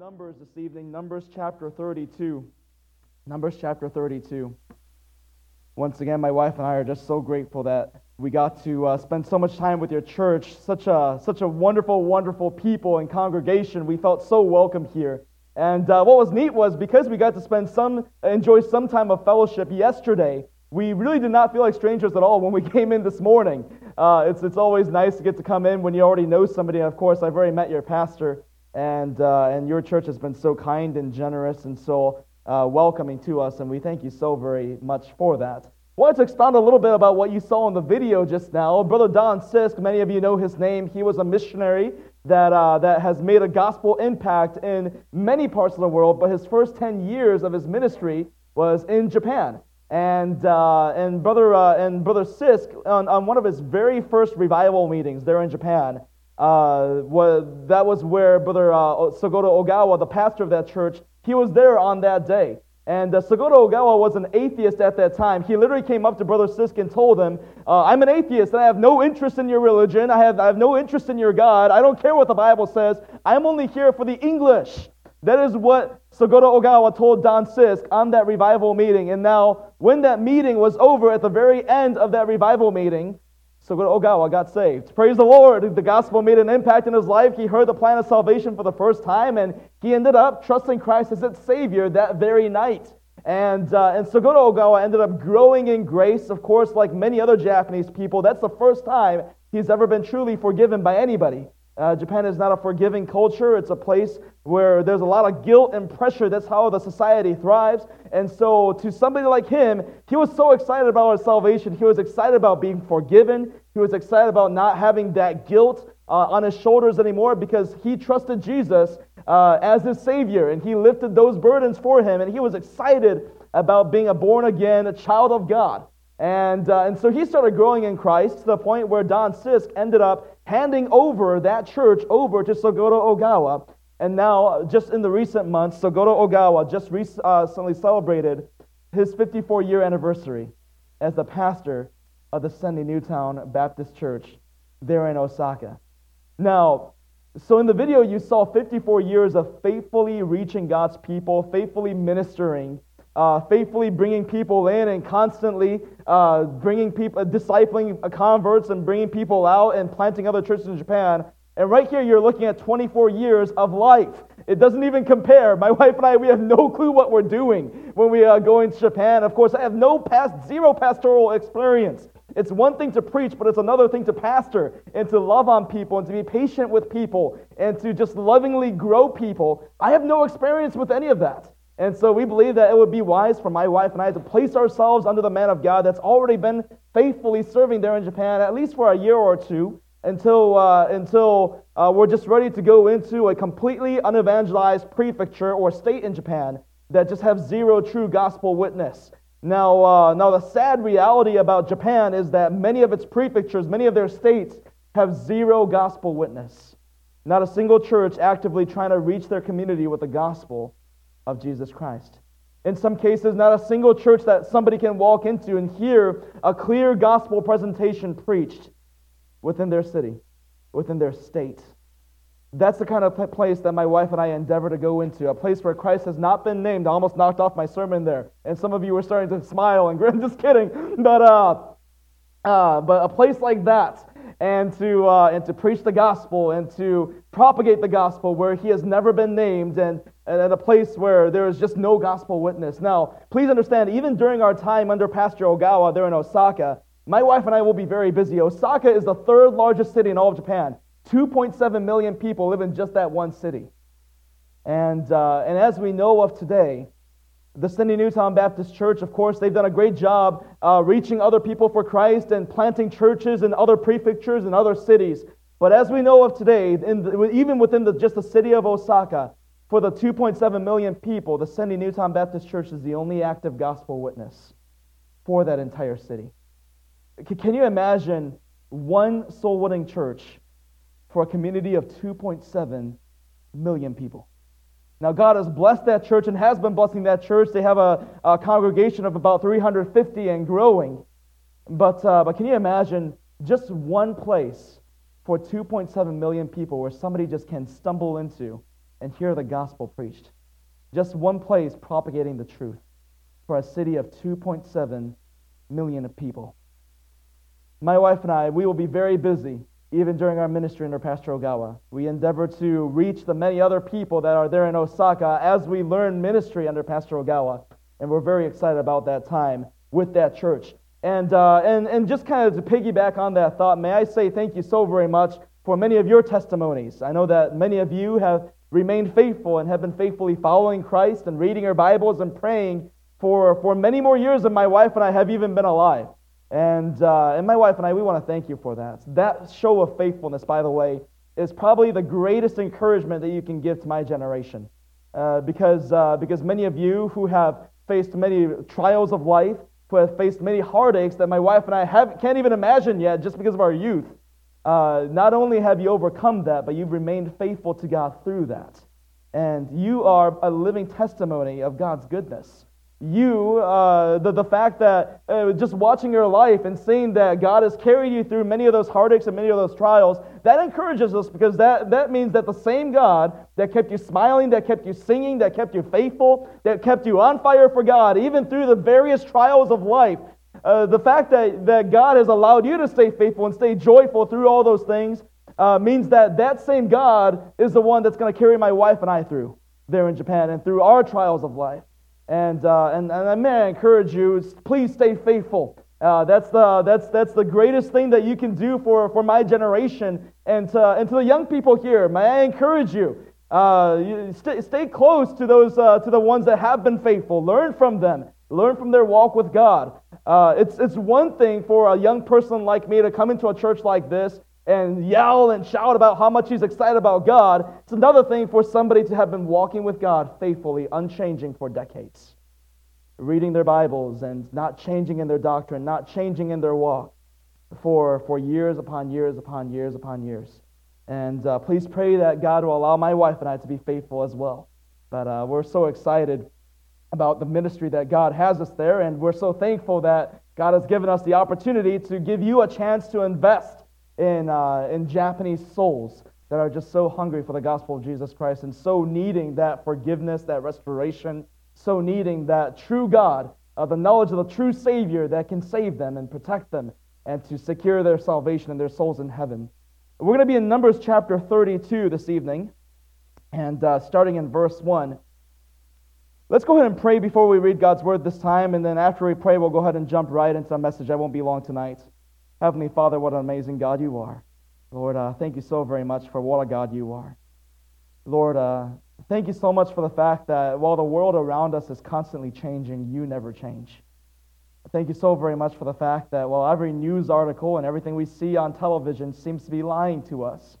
Numbers this evening, Numbers chapter 32. Numbers chapter 32. Once again, my wife and I are just so grateful that we got to uh, spend so much time with your church. Such a, such a wonderful, wonderful people and congregation. We felt so welcome here. And uh, what was neat was because we got to spend some, enjoy some time of fellowship yesterday, we really did not feel like strangers at all when we came in this morning. Uh, it's, it's always nice to get to come in when you already know somebody. And of course, I've already met your pastor. And, uh, and your church has been so kind and generous and so uh, welcoming to us, and we thank you so very much for that. Wanted to expound a little bit about what you saw in the video just now. Brother Don Sisk, many of you know his name. He was a missionary that, uh, that has made a gospel impact in many parts of the world, but his first 10 years of his ministry was in Japan. And, uh, and, brother, uh, and brother Sisk, on, on one of his very first revival meetings there in Japan, uh, that was where Brother uh, Ogawa, the pastor of that church, he was there on that day. And uh, Ogawa was an atheist at that time. He literally came up to Brother Sisk and told him, uh, I'm an atheist and I have no interest in your religion. I have, I have no interest in your God. I don't care what the Bible says. I'm only here for the English. That is what Sogoto Ogawa told Don Sisk on that revival meeting. And now, when that meeting was over, at the very end of that revival meeting, so go to Ogawa got saved. Praise the Lord. The gospel made an impact in his life. He heard the plan of salvation for the first time, and he ended up trusting Christ as its Savior that very night. And, uh, and Sogoto Ogawa ended up growing in grace. Of course, like many other Japanese people, that's the first time he's ever been truly forgiven by anybody. Uh, Japan is not a forgiving culture. It's a place where there's a lot of guilt and pressure. That's how the society thrives. And so, to somebody like him, he was so excited about his salvation. He was excited about being forgiven. He was excited about not having that guilt uh, on his shoulders anymore because he trusted Jesus uh, as his Savior. And he lifted those burdens for him. And he was excited about being a born again, a child of God. And, uh, and so he started growing in Christ to the point where Don Sisk ended up handing over that church over to Sogoto Ogawa. And now, just in the recent months, Sogoto Ogawa just recently celebrated his 54 year anniversary as the pastor of the Senri Newtown Baptist Church there in Osaka. Now, so in the video, you saw 54 years of faithfully reaching God's people, faithfully ministering uh, faithfully bringing people in and constantly uh, bringing people, discipling converts and bringing people out and planting other churches in Japan. And right here, you're looking at 24 years of life. It doesn't even compare. My wife and I, we have no clue what we're doing when we uh, go into Japan. Of course, I have no past, zero pastoral experience. It's one thing to preach, but it's another thing to pastor and to love on people and to be patient with people and to just lovingly grow people. I have no experience with any of that. And so we believe that it would be wise for my wife and I to place ourselves under the man of God that's already been faithfully serving there in Japan, at least for a year or two, until, uh, until uh, we're just ready to go into a completely unevangelized prefecture or state in Japan that just have zero true gospel witness. Now, uh, now, the sad reality about Japan is that many of its prefectures, many of their states, have zero gospel witness. Not a single church actively trying to reach their community with the gospel of Jesus Christ. In some cases, not a single church that somebody can walk into and hear a clear gospel presentation preached within their city, within their state. That's the kind of place that my wife and I endeavor to go into, a place where Christ has not been named. I almost knocked off my sermon there, and some of you were starting to smile and grin. Just kidding, but uh, uh, but a place like that, and to uh, and to preach the gospel and to propagate the gospel where He has never been named, and and at a place where there is just no gospel witness. Now, please understand, even during our time under Pastor Ogawa there in Osaka, my wife and I will be very busy. Osaka is the third largest city in all of Japan. 2.7 million people live in just that one city. And, uh, and as we know of today, the Senri Newtown Baptist Church, of course, they've done a great job uh, reaching other people for Christ and planting churches in other prefectures and other cities. But as we know of today, the, even within the, just the city of Osaka, for the 2.7 million people, the Senri Newtown Baptist Church is the only active gospel witness for that entire city. Can you imagine one soul winning church for a community of 2.7 million people? Now, God has blessed that church and has been blessing that church. They have a, a congregation of about 350 and growing. But, uh, but can you imagine just one place for 2.7 million people where somebody just can stumble into and hear the gospel preached. Just one place propagating the truth for a city of 2.7 million of people. My wife and I, we will be very busy even during our ministry under Pastor Ogawa. We endeavor to reach the many other people that are there in Osaka as we learn ministry under Pastor Ogawa. And we're very excited about that time with that church. And, uh, and, and just kind of to piggyback on that thought, may I say thank you so very much for many of your testimonies. I know that many of you have remained faithful and have been faithfully following Christ and reading your Bibles and praying for, for many more years than my wife and I have even been alive. And, uh, and my wife and I, we want to thank you for that. That show of faithfulness, by the way, is probably the greatest encouragement that you can give to my generation. Uh, because, uh, because many of you who have faced many trials of life, who have faced many heartaches that my wife and I have, can't even imagine yet just because of our youth, uh, not only have you overcome that, but you've remained faithful to God through that. And you are a living testimony of God's goodness you, uh, the, the fact that uh, just watching your life and seeing that God has carried you through many of those heartaches and many of those trials, that encourages us because that, that means that the same God that kept you smiling, that kept you singing, that kept you faithful, that kept you on fire for God, even through the various trials of life, uh, the fact that, that God has allowed you to stay faithful and stay joyful through all those things uh, means that that same God is the one that's going to carry my wife and I through there in Japan and through our trials of life. And, uh, and, and may I encourage you, please stay faithful. Uh, that's, the, that's, that's the greatest thing that you can do for, for my generation. And to, and to the young people here, may I encourage you, uh, stay, stay close to, those, uh, to the ones that have been faithful. Learn from them. Learn from their walk with God. Uh, it's, it's one thing for a young person like me to come into a church like this and yell and shout about how much he's excited about God. It's another thing for somebody to have been walking with God faithfully, unchanging for decades, reading their Bibles and not changing in their doctrine, not changing in their walk for, for years upon years upon years upon years. And uh, please pray that God will allow my wife and I to be faithful as well. But uh, we're so excited about the ministry that God has us there, and we're so thankful that God has given us the opportunity to give you a chance to invest in, uh, in Japanese souls that are just so hungry for the gospel of Jesus Christ and so needing that forgiveness, that restoration, so needing that true God, uh, the knowledge of the true Savior that can save them and protect them and to secure their salvation and their souls in heaven. We're going to be in Numbers chapter 32 this evening, and uh, starting in verse 1. Let's go ahead and pray before we read God's word this time, and then after we pray, we'll go ahead and jump right into a message. I won't be long tonight. Heavenly Father, what an amazing God you are. Lord, uh, thank you so very much for what a God you are. Lord, uh, thank you so much for the fact that while the world around us is constantly changing, you never change. Thank you so very much for the fact that while every news article and everything we see on television seems to be lying to us,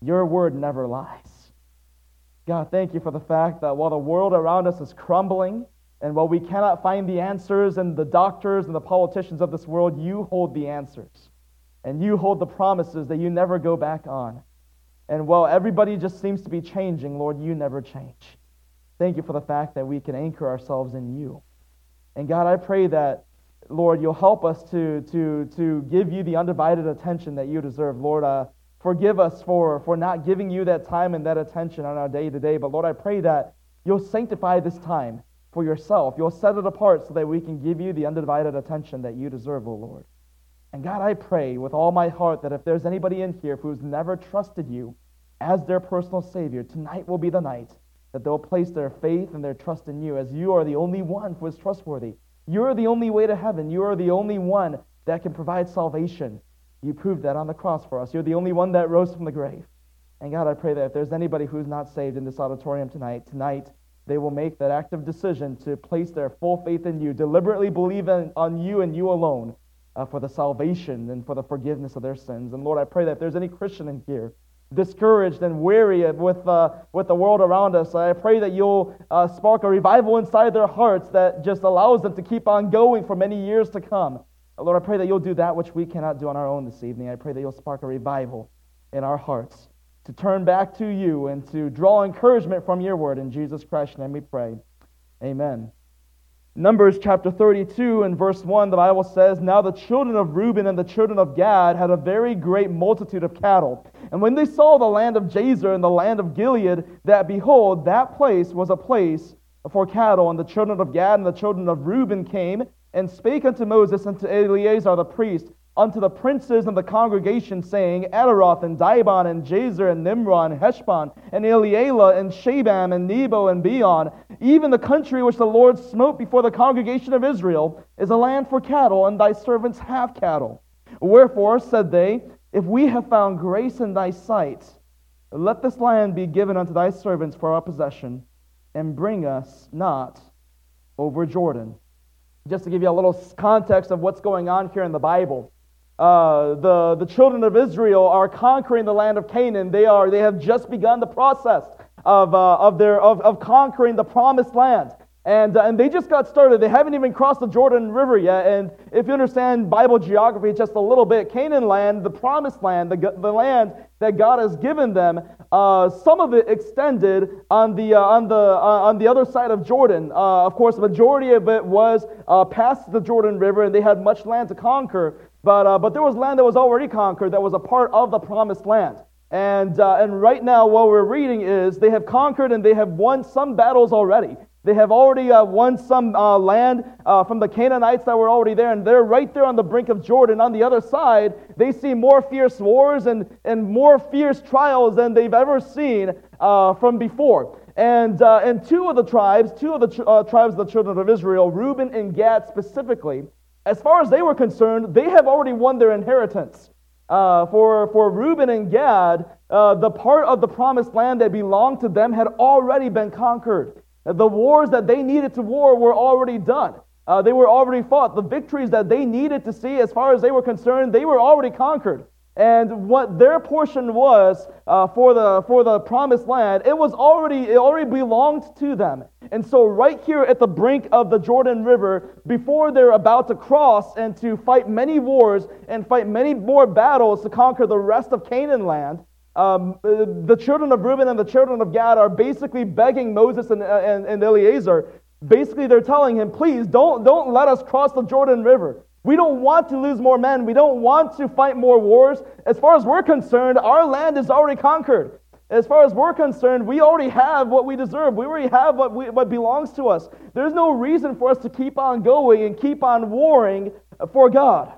your word never lies. God, thank you for the fact that while the world around us is crumbling, and while we cannot find the answers and the doctors and the politicians of this world, you hold the answers. And you hold the promises that you never go back on. And while everybody just seems to be changing, Lord, you never change. Thank you for the fact that we can anchor ourselves in you. And God, I pray that, Lord, you'll help us to, to, to give you the undivided attention that you deserve. Lord, uh, forgive us for, for not giving you that time and that attention on our day to day. But Lord, I pray that you'll sanctify this time for yourself. You'll set it apart so that we can give you the undivided attention that you deserve, O Lord. And God, I pray with all my heart that if there's anybody in here who's never trusted you as their personal Savior, tonight will be the night that they'll place their faith and their trust in you, as you are the only one who is trustworthy. You're the only way to heaven. You are the only one that can provide salvation. You proved that on the cross for us. You're the only one that rose from the grave. And God, I pray that if there's anybody who's not saved in this auditorium tonight, tonight they will make that active decision to place their full faith in you, deliberately believe in, on you and you alone uh, for the salvation and for the forgiveness of their sins. And Lord, I pray that if there's any Christian in here discouraged and weary with, uh, with the world around us, I pray that you'll uh, spark a revival inside their hearts that just allows them to keep on going for many years to come. Lord, I pray that you'll do that which we cannot do on our own this evening. I pray that you'll spark a revival in our hearts to turn back to you and to draw encouragement from your word. In Jesus Christ's name we pray. Amen. Numbers chapter 32 and verse 1, the Bible says, Now the children of Reuben and the children of Gad had a very great multitude of cattle. And when they saw the land of Jazer and the land of Gilead, that behold, that place was a place for cattle. And the children of Gad and the children of Reuben came and spake unto Moses and to Eleazar the priest, unto the princes of the congregation, saying, Ataroth and Dibon and Jazer and Nimrah and Heshbon and Elealeh and Shebam and Nebo and Beon, even the country which the Lord smote before the congregation of Israel, is a land for cattle, and thy servants have cattle. Wherefore, said they, if we have found grace in thy sight, let this land be given unto thy servants for our possession, and bring us not over Jordan. Just to give you a little context of what's going on here in the Bible. Uh, the, the children of Israel are conquering the land of Canaan. They, are, they have just begun the process of, uh, of, their, of, of conquering the promised land. And, uh, and they just got started. They haven't even crossed the Jordan River yet. And if you understand Bible geography just a little bit, Canaan land, the promised land, the, the land that God has given them, uh, some of it extended on the, uh, on the, uh, on the other side of Jordan. Uh, of course, the majority of it was uh, past the Jordan River, and they had much land to conquer. But, uh, but there was land that was already conquered that was a part of the promised land. And, uh, and right now, what we're reading is they have conquered and they have won some battles already. They have already uh, won some uh, land uh, from the Canaanites that were already there, and they're right there on the brink of Jordan. On the other side, they see more fierce wars and, and more fierce trials than they've ever seen uh, from before. And, uh, and two of the tribes, two of the tr- tribes of the children of Israel, Reuben and Gad specifically, as far as they were concerned, they have already won their inheritance. Uh, for, for Reuben and Gad, uh, the part of the promised land that belonged to them had already been conquered. The wars that they needed to war were already done. Uh, they were already fought. The victories that they needed to see, as far as they were concerned, they were already conquered and what their portion was uh, for, the, for the promised land, it was already, it already belonged to them. And so, right here at the brink of the Jordan River, before they're about to cross and to fight many wars and fight many more battles to conquer the rest of Canaan land, um, the children of Reuben and the children of Gad are basically begging Moses and, and, and Eleazar. Basically, they're telling him, please don't, don't let us cross the Jordan River. We don't want to lose more men. We don't want to fight more wars. As far as we're concerned, our land is already conquered. As far as we're concerned, we already have what we deserve. We already have what, we, what belongs to us. There's no reason for us to keep on going and keep on warring for God.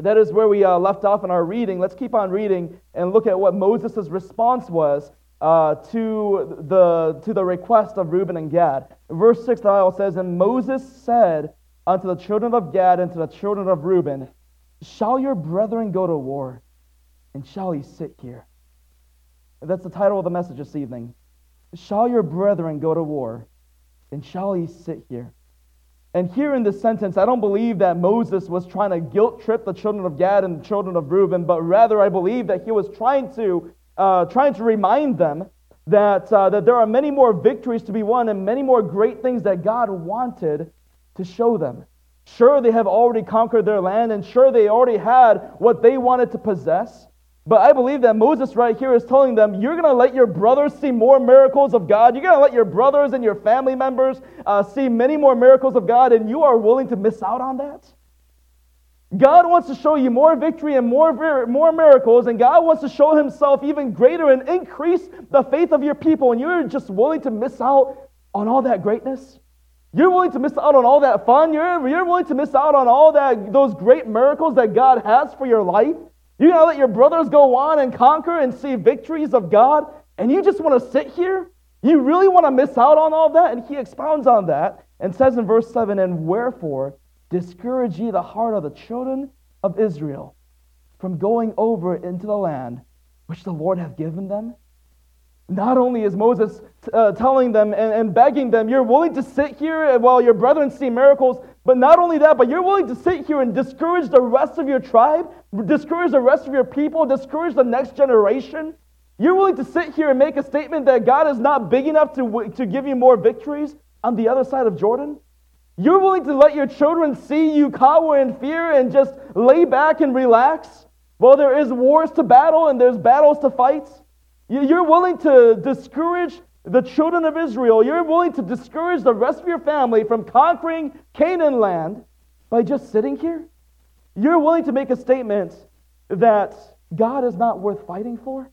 That is where we uh, left off in our reading. Let's keep on reading and look at what Moses' response was uh, to, the, to the request of Reuben and Gad. Verse 6, the Bible says, And Moses said unto the children of Gad and to the children of Reuben, Shall your brethren go to war, and shall he sit here? That's the title of the message this evening. Shall your brethren go to war, and shall he sit here? And here in this sentence, I don't believe that Moses was trying to guilt trip the children of Gad and the children of Reuben, but rather I believe that he was trying to, uh, trying to remind them that, uh, that there are many more victories to be won and many more great things that God wanted to show them. Sure, they have already conquered their land, and sure, they already had what they wanted to possess. But I believe that Moses right here is telling them, you're going to let your brothers see more miracles of God. You're going to let your brothers and your family members uh, see many more miracles of God, and you are willing to miss out on that? God wants to show you more victory and more, more miracles, and God wants to show himself even greater and increase the faith of your people, and you're just willing to miss out on all that greatness? You're willing to miss out on all that fun. You're, you're willing to miss out on all that those great miracles that God has for your life. You're going to let your brothers go on and conquer and see victories of God, and you just want to sit here? You really want to miss out on all that? And he expounds on that and says in verse 7 And wherefore discourage ye the heart of the children of Israel from going over into the land which the Lord hath given them? Not only is Moses uh, telling them and, and begging them, you're willing to sit here while your brethren see miracles, but not only that, but you're willing to sit here and discourage the rest of your tribe, discourage the rest of your people, discourage the next generation. You're willing to sit here and make a statement that God is not big enough to, to give you more victories on the other side of Jordan? You're willing to let your children see you cower in fear and just lay back and relax while there is wars to battle and there's battles to fight? You're willing to discourage the children of Israel, you're willing to discourage the rest of your family from conquering Canaan land by just sitting here? You're willing to make a statement that God is not worth fighting for?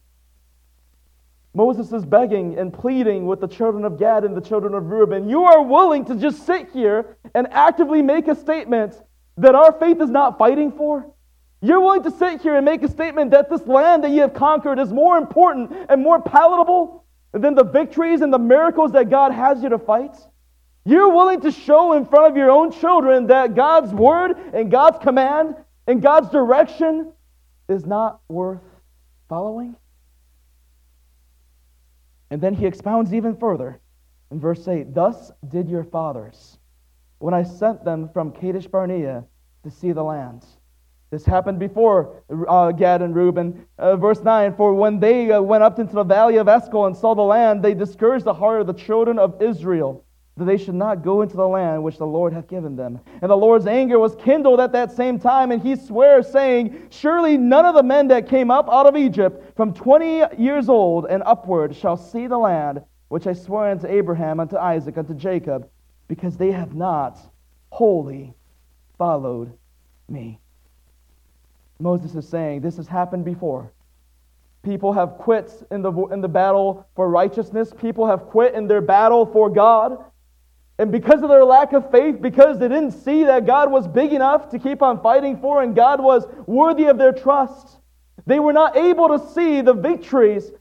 Moses is begging and pleading with the children of Gad and the children of Reuben. You are willing to just sit here and actively make a statement that our faith is not fighting for? You're willing to sit here and make a statement that this land that you have conquered is more important and more palatable than the victories and the miracles that God has you to fight? You're willing to show in front of your own children that God's word and God's command and God's direction is not worth following? And then he expounds even further in verse 8 Thus did your fathers when I sent them from Kadesh Barnea to see the land. This happened before uh, Gad and Reuben. Uh, verse 9 For when they uh, went up into the valley of Eshcol and saw the land, they discouraged the heart of the children of Israel that they should not go into the land which the Lord hath given them. And the Lord's anger was kindled at that same time, and he swears, saying, Surely none of the men that came up out of Egypt from twenty years old and upward shall see the land which I swore unto Abraham, unto Isaac, unto Jacob, because they have not wholly followed me. Moses is saying, This has happened before. People have quit in the, in the battle for righteousness. People have quit in their battle for God. And because of their lack of faith, because they didn't see that God was big enough to keep on fighting for and God was worthy of their trust, they were not able to see the victories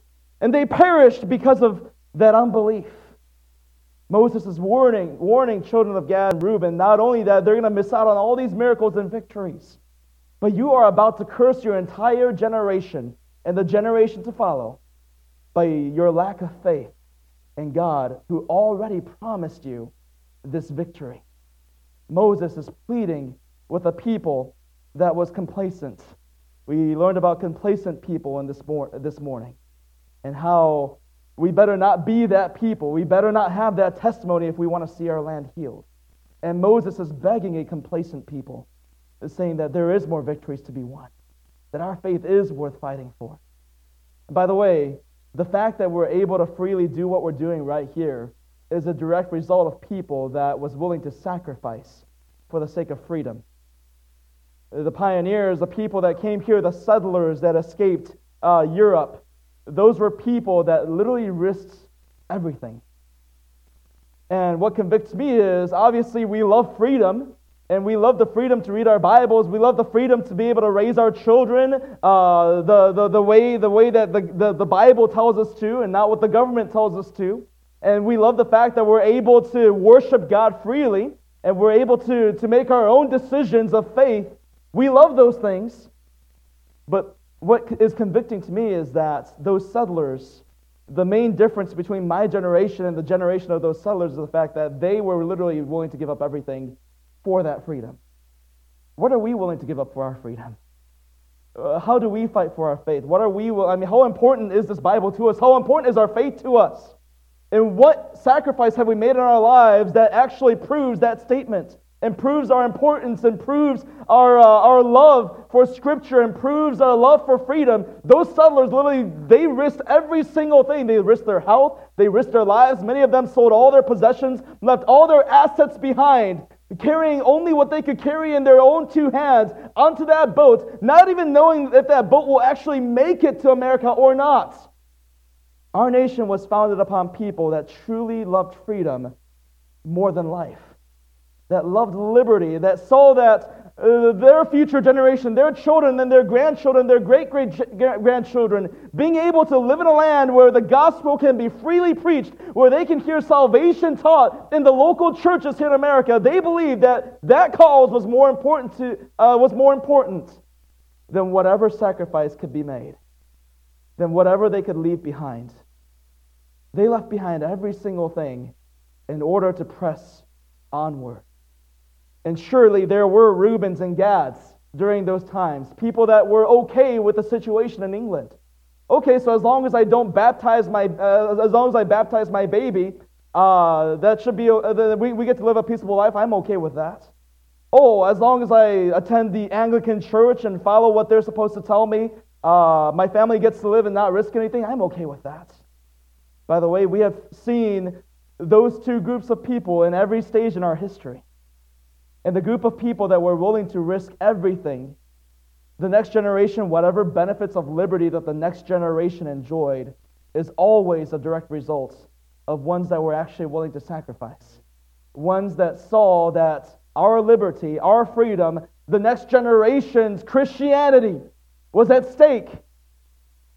and they perished because of that unbelief. Moses is warning, warning children of Gad and Reuben not only that they're going to miss out on all these miracles and victories, but you are about to curse your entire generation and the generation to follow by your lack of faith in God who already promised you this victory. Moses is pleading with a people that was complacent. We learned about complacent people in this, mor- this morning and how we better not be that people. We better not have that testimony if we want to see our land healed. And Moses is begging a complacent people, saying that there is more victories to be won, that our faith is worth fighting for. And by the way, the fact that we're able to freely do what we're doing right here is a direct result of people that was willing to sacrifice for the sake of freedom. The pioneers, the people that came here, the settlers that escaped uh, Europe, those were people that literally risked everything. And what convicts me is obviously we love freedom, and we love the freedom to read our Bibles. We love the freedom to be able to raise our children uh, the, the, the, way, the way that the, the, the Bible tells us to, and not what the government tells us to. And we love the fact that we're able to worship God freely and we're able to, to make our own decisions of faith. We love those things. But what is convicting to me is that those settlers, the main difference between my generation and the generation of those settlers is the fact that they were literally willing to give up everything for that freedom. What are we willing to give up for our freedom? Uh, how do we fight for our faith? What are we? I mean, how important is this Bible to us? How important is our faith to us? And what sacrifice have we made in our lives that actually proves that statement and proves our importance and proves our, uh, our love for Scripture and proves our love for freedom? Those settlers literally, they risked every single thing. They risked their health, they risked their lives. Many of them sold all their possessions, left all their assets behind, carrying only what they could carry in their own two hands onto that boat, not even knowing if that boat will actually make it to America or not. Our nation was founded upon people that truly loved freedom more than life, that loved liberty, that saw that uh, their future generation, their children and their grandchildren, their great great grandchildren, being able to live in a land where the gospel can be freely preached, where they can hear salvation taught in the local churches here in America, they believed that that cause was more important to uh, was more important than whatever sacrifice could be made, than whatever they could leave behind. They left behind every single thing in order to press onward. And surely there were Reubens and Gads during those times, people that were okay with the situation in England. Okay, so as long as I don't baptize my, uh, as long as I baptize my baby, uh, that should be, uh, we, we get to live a peaceable life. I'm okay with that. Oh, as long as I attend the Anglican church and follow what they're supposed to tell me, uh, my family gets to live and not risk anything. I'm okay with that. By the way, we have seen those two groups of people in every stage in our history. And the group of people that were willing to risk everything, the next generation, whatever benefits of liberty that the next generation enjoyed, is always a direct result of ones that were actually willing to sacrifice. Ones that saw that our liberty, our freedom, the next generation's Christianity was at stake.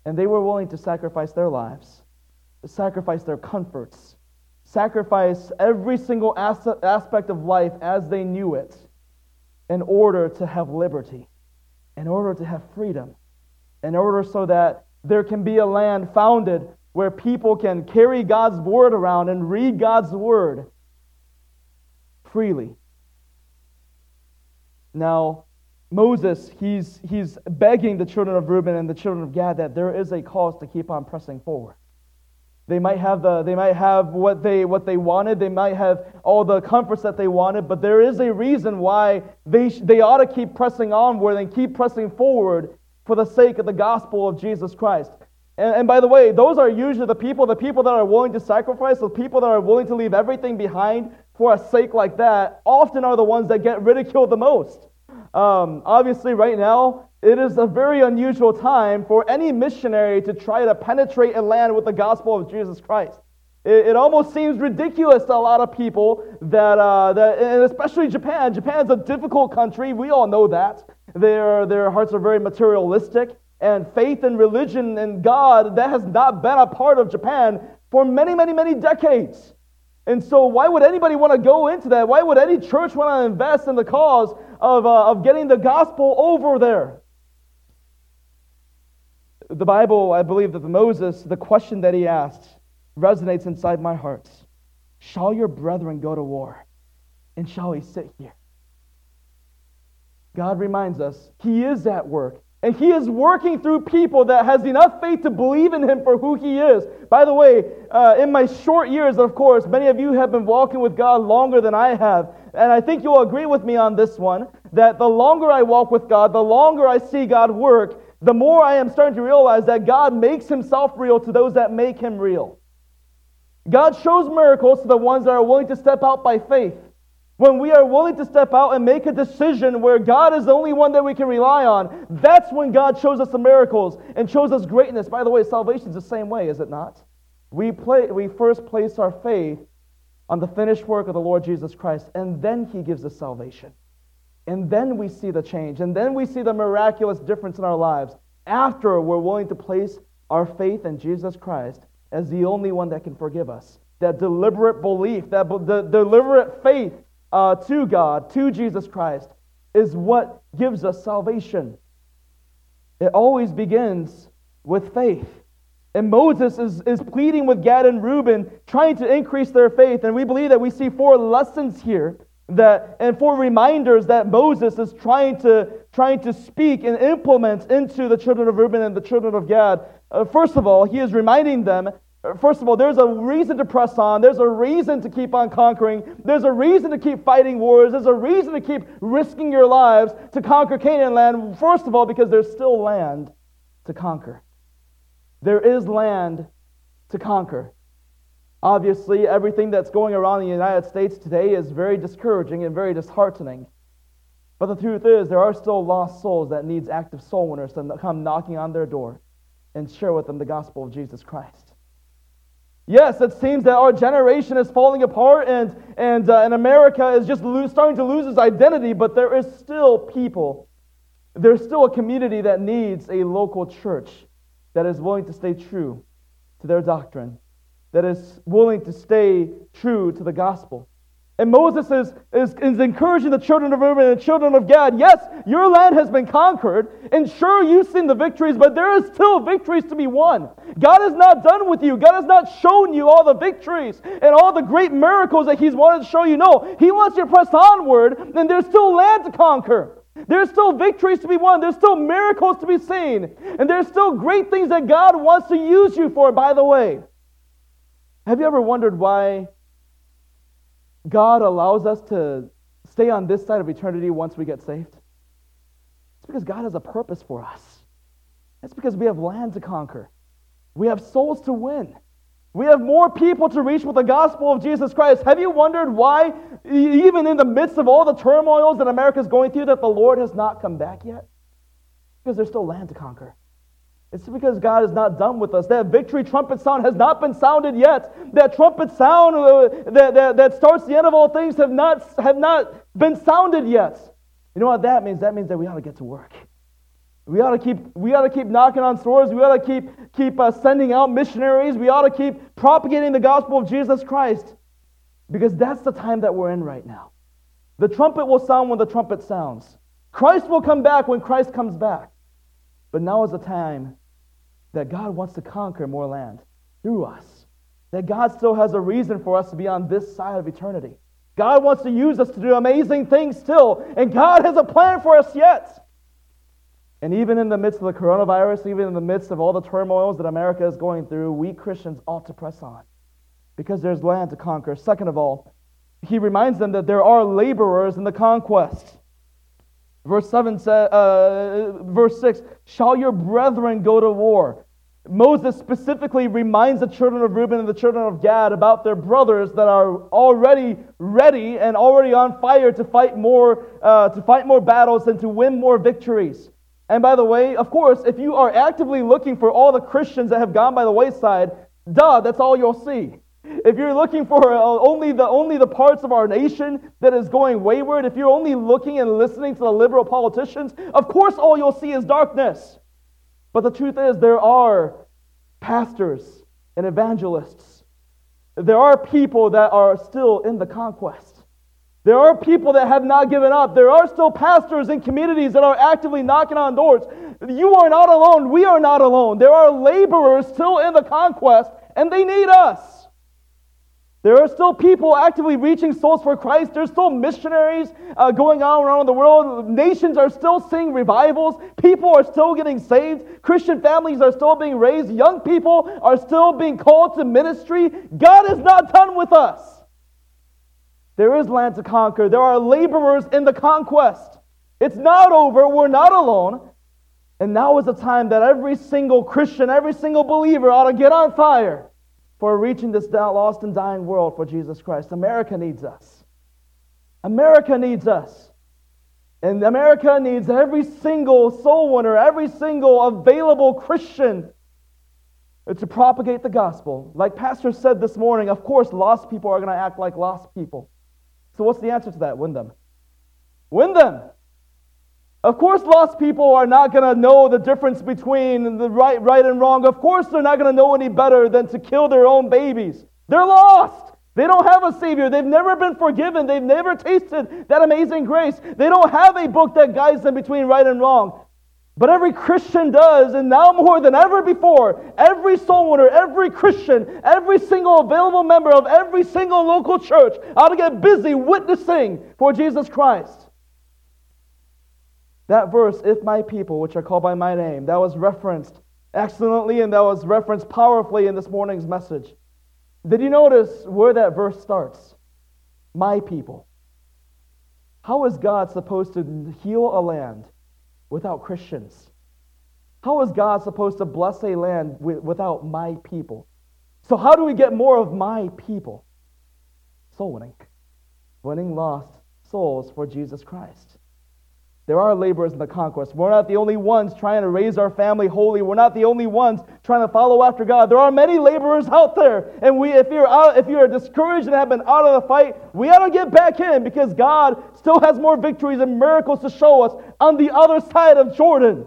And they were willing to sacrifice their lives, to sacrifice their comforts, sacrifice every single aspect of life as they knew it in order to have liberty, in order to have freedom, in order so that there can be a land founded where people can carry God's word around and read God's word freely. Now, Moses, he's, he's begging the children of Reuben and the children of Gad that there is a cause to keep on pressing forward. They might have, the, they might have what, they, what they wanted. They might have all the comforts that they wanted, but there is a reason why they, they ought to keep pressing onward and keep pressing forward for the sake of the gospel of Jesus Christ. And, and by the way, those are usually the people, the people that are willing to sacrifice, the people that are willing to leave everything behind for a sake like that, often are the ones that get ridiculed the most. Um, obviously, right now, it is a very unusual time for any missionary to try to penetrate a land with the gospel of Jesus Christ. It, it almost seems ridiculous to a lot of people that, uh, that, and especially Japan. Japan's a difficult country. We all know that. Their, their hearts are very materialistic, and faith and religion and God, that has not been a part of Japan for many, many, many decades. And so, why would anybody want to go into that? Why would any church want to invest in the cause of, uh, of getting the gospel over there? The Bible, I believe that Moses, the question that he asked, resonates inside my heart. Shall your brethren go to war? And shall he sit here? God reminds us he is at work. And he is working through people that has enough faith to believe in him for who he is. By the way, uh, in my short years, of course, many of you have been walking with God longer than I have. And I think you'll agree with me on this one that the longer I walk with God, the longer I see God work, the more I am starting to realize that God makes himself real to those that make him real. God shows miracles to the ones that are willing to step out by faith. When we are willing to step out and make a decision where God is the only one that we can rely on, that's when God shows us the miracles and shows us greatness. By the way, salvation is the same way, is it not? We, play, we first place our faith on the finished work of the Lord Jesus Christ, and then He gives us salvation. And then we see the change, and then we see the miraculous difference in our lives after we're willing to place our faith in Jesus Christ as the only one that can forgive us. That deliberate belief, that the deliberate faith uh, to God, to Jesus Christ, is what gives us salvation. It always begins with faith. And Moses is, is pleading with Gad and Reuben, trying to increase their faith. And we believe that we see four lessons here that, and four reminders that Moses is trying to, trying to speak and implement into the children of Reuben and the children of Gad. Uh, first of all, he is reminding them First of all, there's a reason to press on. There's a reason to keep on conquering. There's a reason to keep fighting wars. There's a reason to keep risking your lives to conquer Canaan land. First of all, because there's still land to conquer. There is land to conquer. Obviously, everything that's going around in the United States today is very discouraging and very disheartening. But the truth is, there are still lost souls that needs active soul winners to come knocking on their door and share with them the gospel of Jesus Christ. Yes, it seems that our generation is falling apart and, and, uh, and America is just lo- starting to lose its identity, but there is still people. There's still a community that needs a local church that is willing to stay true to their doctrine, that is willing to stay true to the gospel. And Moses is, is, is, encouraging the children of Reuben and the children of Gad. Yes, your land has been conquered, and sure, you've seen the victories, but there is still victories to be won. God is not done with you. God has not shown you all the victories and all the great miracles that He's wanted to show you. No, He wants you to press onward, and there's still land to conquer. There's still victories to be won. There's still miracles to be seen. And there's still great things that God wants to use you for, by the way. Have you ever wondered why God allows us to stay on this side of eternity once we get saved? It's because God has a purpose for us. It's because we have land to conquer. We have souls to win. We have more people to reach with the gospel of Jesus Christ. Have you wondered why, even in the midst of all the turmoils that America is going through, that the Lord has not come back yet? Because there's still land to conquer. It's because God is not done with us. That victory trumpet sound has not been sounded yet. That trumpet sound uh, that, that, that starts the end of all things have not, have not been sounded yet. You know what that means? That means that we ought to get to work. We ought to keep, we ought to keep knocking on doors. We ought to keep, keep uh, sending out missionaries. We ought to keep propagating the gospel of Jesus Christ because that's the time that we're in right now. The trumpet will sound when the trumpet sounds. Christ will come back when Christ comes back. But now is the time that God wants to conquer more land through us. That God still has a reason for us to be on this side of eternity. God wants to use us to do amazing things still, and God has a plan for us yet. And even in the midst of the coronavirus, even in the midst of all the turmoils that America is going through, we Christians ought to press on because there's land to conquer. Second of all, he reminds them that there are laborers in the conquest. Verse 7 says, uh, verse 6, shall your brethren go to war? Moses specifically reminds the children of Reuben and the children of Gad about their brothers that are already ready and already on fire to fight more, uh, to fight more battles and to win more victories. And by the way, of course, if you are actively looking for all the Christians that have gone by the wayside, duh, that's all you'll see. If you're looking for uh, only the, only the parts of our nation that is going wayward, if you're only looking and listening to the liberal politicians, of course all you'll see is darkness. But the truth is, there are pastors and evangelists. There are people that are still in the conquest. There are people that have not given up. There are still pastors and communities that are actively knocking on doors. You are not alone. We are not alone. There are laborers still in the conquest, and they need us. There are still people actively reaching souls for Christ. There's still missionaries uh, going on around the world. Nations are still seeing revivals. People are still getting saved. Christian families are still being raised. Young people are still being called to ministry. God is not done with us. There is land to conquer. There are laborers in the conquest. It's not over. We're not alone. And now is the time that every single Christian, every single believer ought to get on fire for reaching this lost and dying world for Jesus Christ. America needs us. America needs us. And America needs every single soul winner, every single available Christian to propagate the gospel. Like Pastor said this morning, of course, lost people are going to act like lost people. So, what's the answer to that? Win them. Win them. Of course, lost people are not going to know the difference between the right, right and wrong. Of course, they're not going to know any better than to kill their own babies. They're lost. They don't have a Savior. They've never been forgiven. They've never tasted that amazing grace. They don't have a book that guides them between right and wrong. But every Christian does, and now more than ever before, every soul winner, every Christian, every single available member of every single local church ought to get busy witnessing for Jesus Christ. That verse, if my people, which are called by my name, that was referenced excellently and that was referenced powerfully in this morning's message. Did you notice where that verse starts? My people. How is God supposed to heal a land? without Christians? How is God supposed to bless a land without my people? So, how do we get more of my people? Soul winning, winning lost souls for Jesus Christ. There are laborers in the conquest. We're not the only ones trying to raise our family holy. We're not the only ones trying to follow after God. There are many laborers out there. And we, if you're out, if you're discouraged and have been out of the fight, we ought to get back in because God still has more victories and miracles to show us on the other side of Jordan.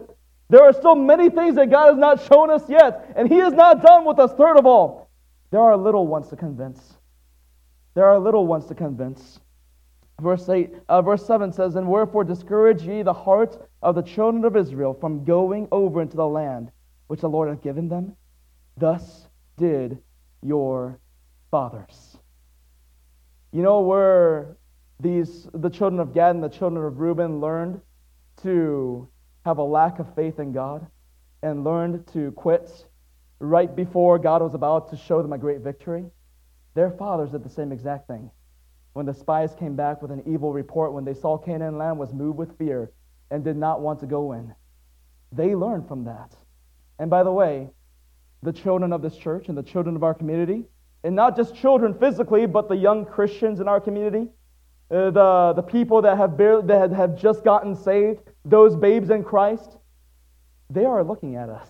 There are still many things that God has not shown us yet, and He is not done with us. Third of all, there are little ones to convince. There are little ones to convince. Verse, eight, uh, verse 7 says, And wherefore discourage ye the hearts of the children of Israel from going over into the land which the Lord hath given them? Thus did your fathers. You know where these the children of Gad and the children of Reuben learned to have a lack of faith in God and learned to quit right before God was about to show them a great victory? Their fathers did the same exact thing. When the spies came back with an evil report, when they saw Canaan land was moved with fear and did not want to go in, they learned from that. And by the way, the children of this church and the children of our community. And not just children physically, but the young Christians in our community, uh, the, the people that have, barely, that have just gotten saved, those babes in Christ. They are looking at us.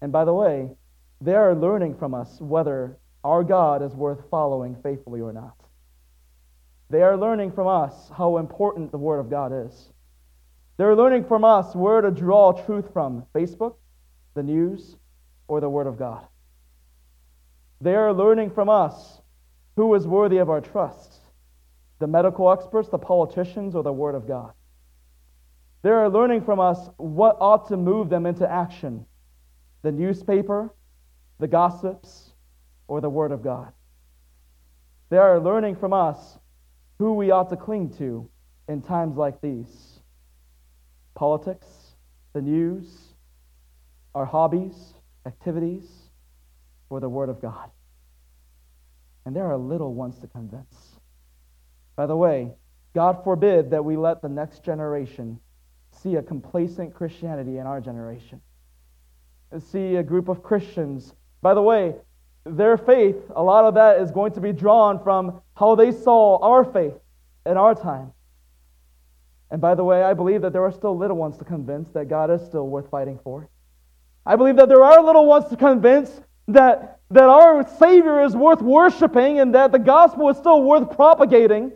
And by the way, they are learning from us whether our God is worth following faithfully or not. They are learning from us how important the Word of God is. They're learning from us where to draw truth from Facebook, the news, or the Word of God. They are learning from us who is worthy of our trust the medical experts, the politicians, or the Word of God. They are learning from us what ought to move them into action the newspaper, the gossips, or the Word of God. They are learning from us who we ought to cling to in times like these politics, the news, our hobbies, activities, or the Word of God. And there are little ones to convince. By the way, God forbid that we let the next generation see a complacent Christianity in our generation. See a group of Christians. By the way, their faith, a lot of that is going to be drawn from how they saw our faith in our time. And by the way, I believe that there are still little ones to convince that God is still worth fighting for. I believe that there are little ones to convince that, that our Savior is worth worshiping and that the gospel is still worth propagating.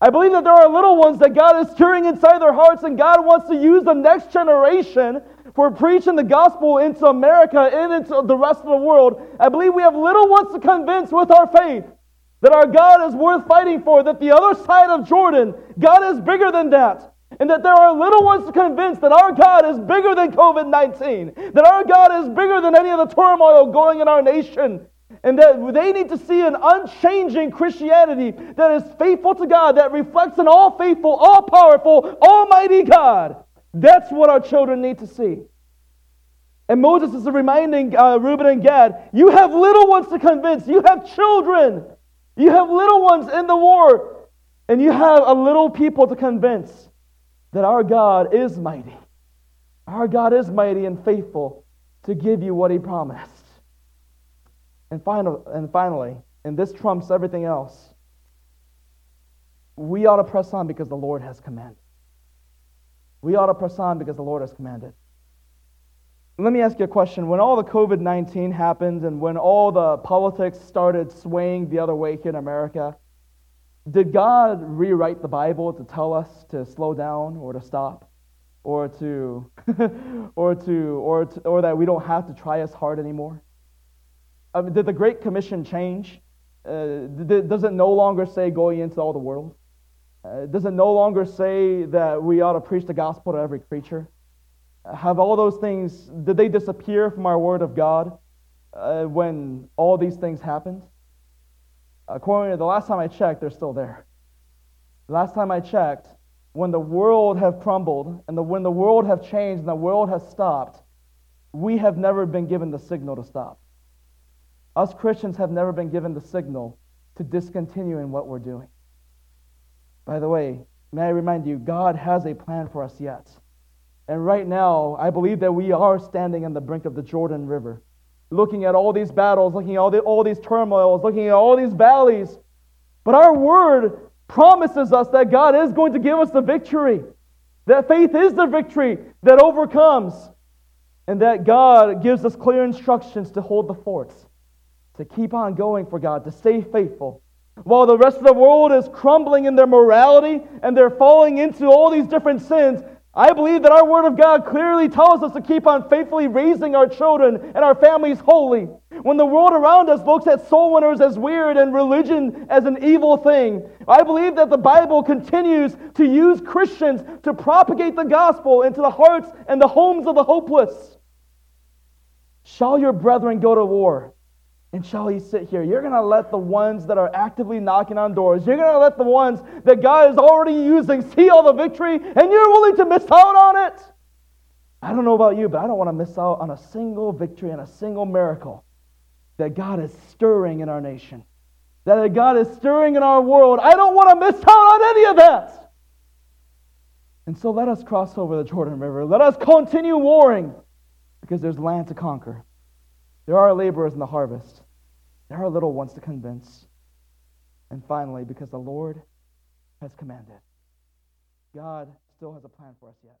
I believe that there are little ones that God is stirring inside their hearts and God wants to use the next generation for preaching the gospel into America and into the rest of the world. I believe we have little ones to convince with our faith that our God is worth fighting for, that the other side of Jordan, God is bigger than that and that there are little ones to convince that our God is bigger than COVID 19, that our God is bigger than any of the turmoil going in our nation, and that they need to see an unchanging Christianity that is faithful to God, that reflects an all faithful, all powerful, almighty God. That's what our children need to see. And Moses is reminding uh, Reuben and Gad, you have little ones to convince. You have children. You have little ones in the war. And you have a little people to convince that our God is mighty. Our God is mighty and faithful to give you what he promised. And, final, and finally, and this trumps everything else, we ought to press on because the Lord has commanded. We ought to press on because the Lord has commanded. Let me ask you a question. When all the COVID 19 happened and when all the politics started swaying the other way here in America, did God rewrite the Bible to tell us to slow down or to stop? Or to, or to, or to, or that we don't have to try as hard anymore? I mean, did the Great Commission change? Uh, does it no longer say going into all the world? Uh, does it no longer say that we ought to preach the gospel to every creature? Have all those things, did they disappear from our word of God uh, when all these things happened? According to the last time I checked, they're still there. Last time I checked, when the world have crumbled and the, when the world have changed and the world has stopped, we have never been given the signal to stop. Us Christians have never been given the signal to discontinue in what we're doing. By the way, may I remind you, God has a plan for us yet. And right now, I believe that we are standing on the brink of the Jordan River looking at all these battles, looking at all, the, all these turmoils, looking at all these valleys. But our word promises us that God is going to give us the victory, that faith is the victory that overcomes, and that God gives us clear instructions to hold the forts, to keep on going for God, to stay faithful. While the rest of the world is crumbling in their morality and they're falling into all these different sins, I believe that our Word of God clearly tells us to keep on faithfully raising our children and our families holy. When the world around us looks at soul winners as weird and religion as an evil thing, I believe that the Bible continues to use Christians to propagate the gospel into the hearts and the homes of the hopeless. Shall your brethren go to war? And shall he sit here? You're going to let the ones that are actively knocking on doors, you're going to let the ones that God is already using see all the victory, and you're willing to miss out on it. I don't know about you, but I don't want to miss out on a single victory and a single miracle that God is stirring in our nation, that God is stirring in our world. I don't want to miss out on any of that. And so let us cross over the Jordan River. Let us continue warring because there's land to conquer. There are laborers in the harvest. There are little ones to convince. And finally, because the Lord has commanded, God still has a plan for us yet.